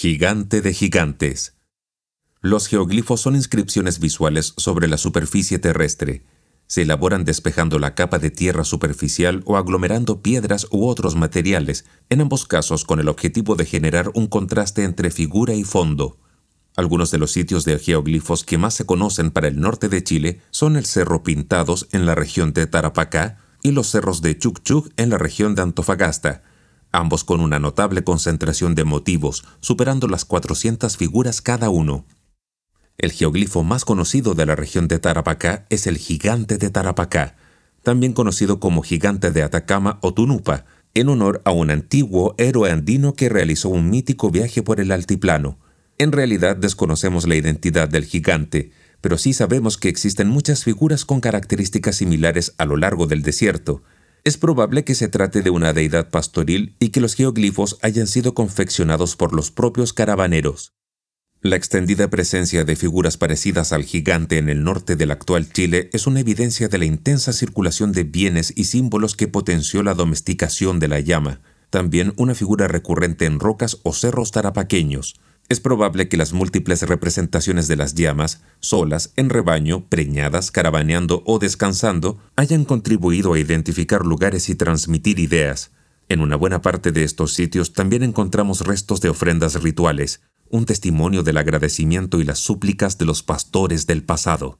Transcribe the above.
Gigante de gigantes. Los geoglifos son inscripciones visuales sobre la superficie terrestre. Se elaboran despejando la capa de tierra superficial o aglomerando piedras u otros materiales, en ambos casos con el objetivo de generar un contraste entre figura y fondo. Algunos de los sitios de geoglifos que más se conocen para el norte de Chile son el Cerro Pintados en la región de Tarapacá y los cerros de Chucchuc en la región de Antofagasta, ambos con una notable concentración de motivos, superando las 400 figuras cada uno. El geoglifo más conocido de la región de Tarapacá es el Gigante de Tarapacá, también conocido como Gigante de Atacama o Tunupa, en honor a un antiguo héroe andino que realizó un mítico viaje por el altiplano. En realidad desconocemos la identidad del gigante, pero sí sabemos que existen muchas figuras con características similares a lo largo del desierto, es probable que se trate de una deidad pastoril y que los geoglifos hayan sido confeccionados por los propios caravaneros. La extendida presencia de figuras parecidas al gigante en el norte del actual Chile es una evidencia de la intensa circulación de bienes y símbolos que potenció la domesticación de la llama, también una figura recurrente en rocas o cerros tarapaqueños, es probable que las múltiples representaciones de las llamas, solas, en rebaño, preñadas, caravaneando o descansando, hayan contribuido a identificar lugares y transmitir ideas. En una buena parte de estos sitios también encontramos restos de ofrendas rituales, un testimonio del agradecimiento y las súplicas de los pastores del pasado.